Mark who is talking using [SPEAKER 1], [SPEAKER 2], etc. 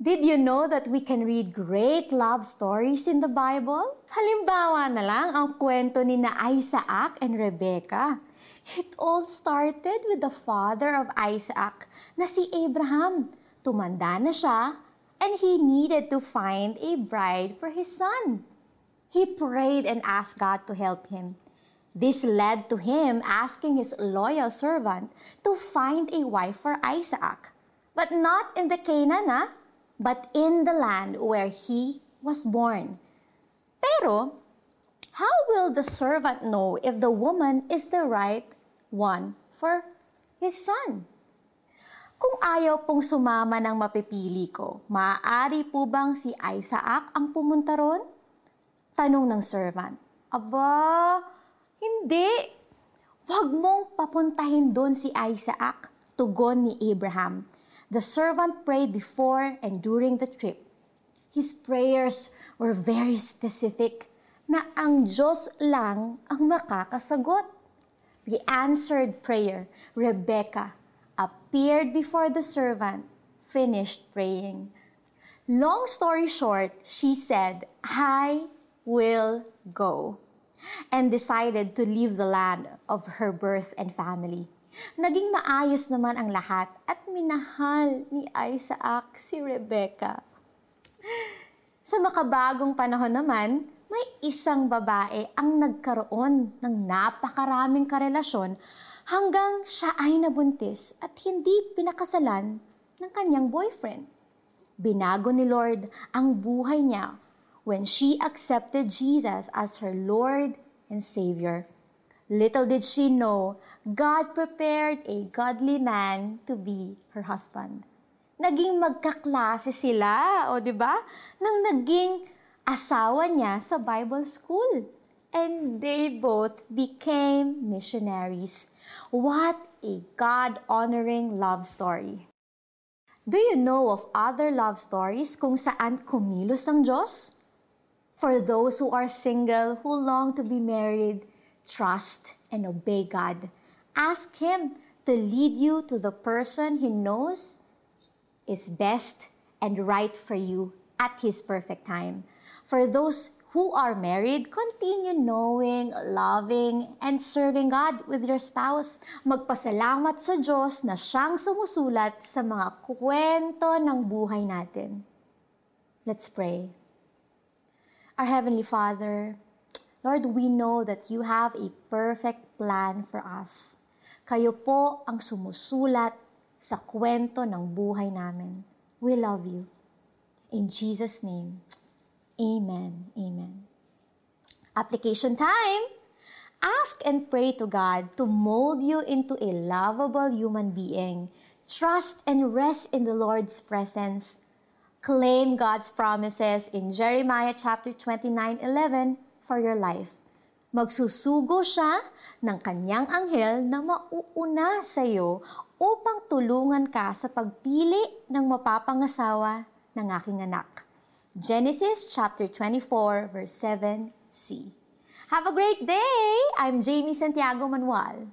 [SPEAKER 1] Did you know that we can read great love stories in the Bible? Halimbawa na lang ang kwento ni na Isaac and Rebecca. It all started with the father of Isaac na si Abraham. Tumanda na siya and he needed to find a bride for his son. He prayed and asked God to help him. This led to him asking his loyal servant to find a wife for Isaac, but not in the Canaan, ah, but in the land where he was born. Pero, how will the servant know if the woman is the right one for his son? Kung ayaw pong sumama ng mapipili ko, maaari po bang si Isaac ang pumunta ron? Tanong ng servant. Aba, hindi. Huwag mong papuntahin doon si Isaac, tugon ni Abraham. The servant prayed before and during the trip. His prayers were very specific na ang Diyos lang ang makakasagot. The answered prayer, Rebecca, appeared before the servant, finished praying. Long story short, she said, I will go, and decided to leave the land of her birth and family. Naging maayos naman ang lahat at minahal ni Isaac si Rebecca. Sa makabagong panahon naman, may isang babae ang nagkaroon ng napakaraming karelasyon hanggang siya ay nabuntis at hindi pinakasalan ng kanyang boyfriend. Binago ni Lord ang buhay niya when she accepted Jesus as her Lord and Savior. Little did she know, God prepared a godly man to be her husband. Naging magkaklase sila, o di ba? Nang naging asawa niya sa Bible school. And they both became missionaries. What a God-honoring love story. Do you know of other love stories kung saan kumilos ang Diyos? For those who are single, who long to be married, trust and obey God. Ask Him to lead you to the person He knows is best and right for you at His perfect time. For those who are married, continue knowing, loving, and serving God with your spouse. Magpasalamat sa Diyos na siyang sumusulat sa mga kwento ng buhay natin. Let's pray. Our Heavenly Father, Lord, we know that you have a perfect plan for us. Kayo po ang sumusulat sa kwento ng buhay namin. We love you. In Jesus' name, Amen. Amen. Application time! Ask and pray to God to mold you into a lovable human being. Trust and rest in the Lord's presence. Claim God's promises in Jeremiah chapter 29, 11, for your life. Magsusugo siya ng kanyang anghel na mauuna sa iyo upang tulungan ka sa pagpili ng mapapangasawa ng aking anak. Genesis chapter 24 verse 7c. Have a great day! I'm Jamie Santiago Manuel.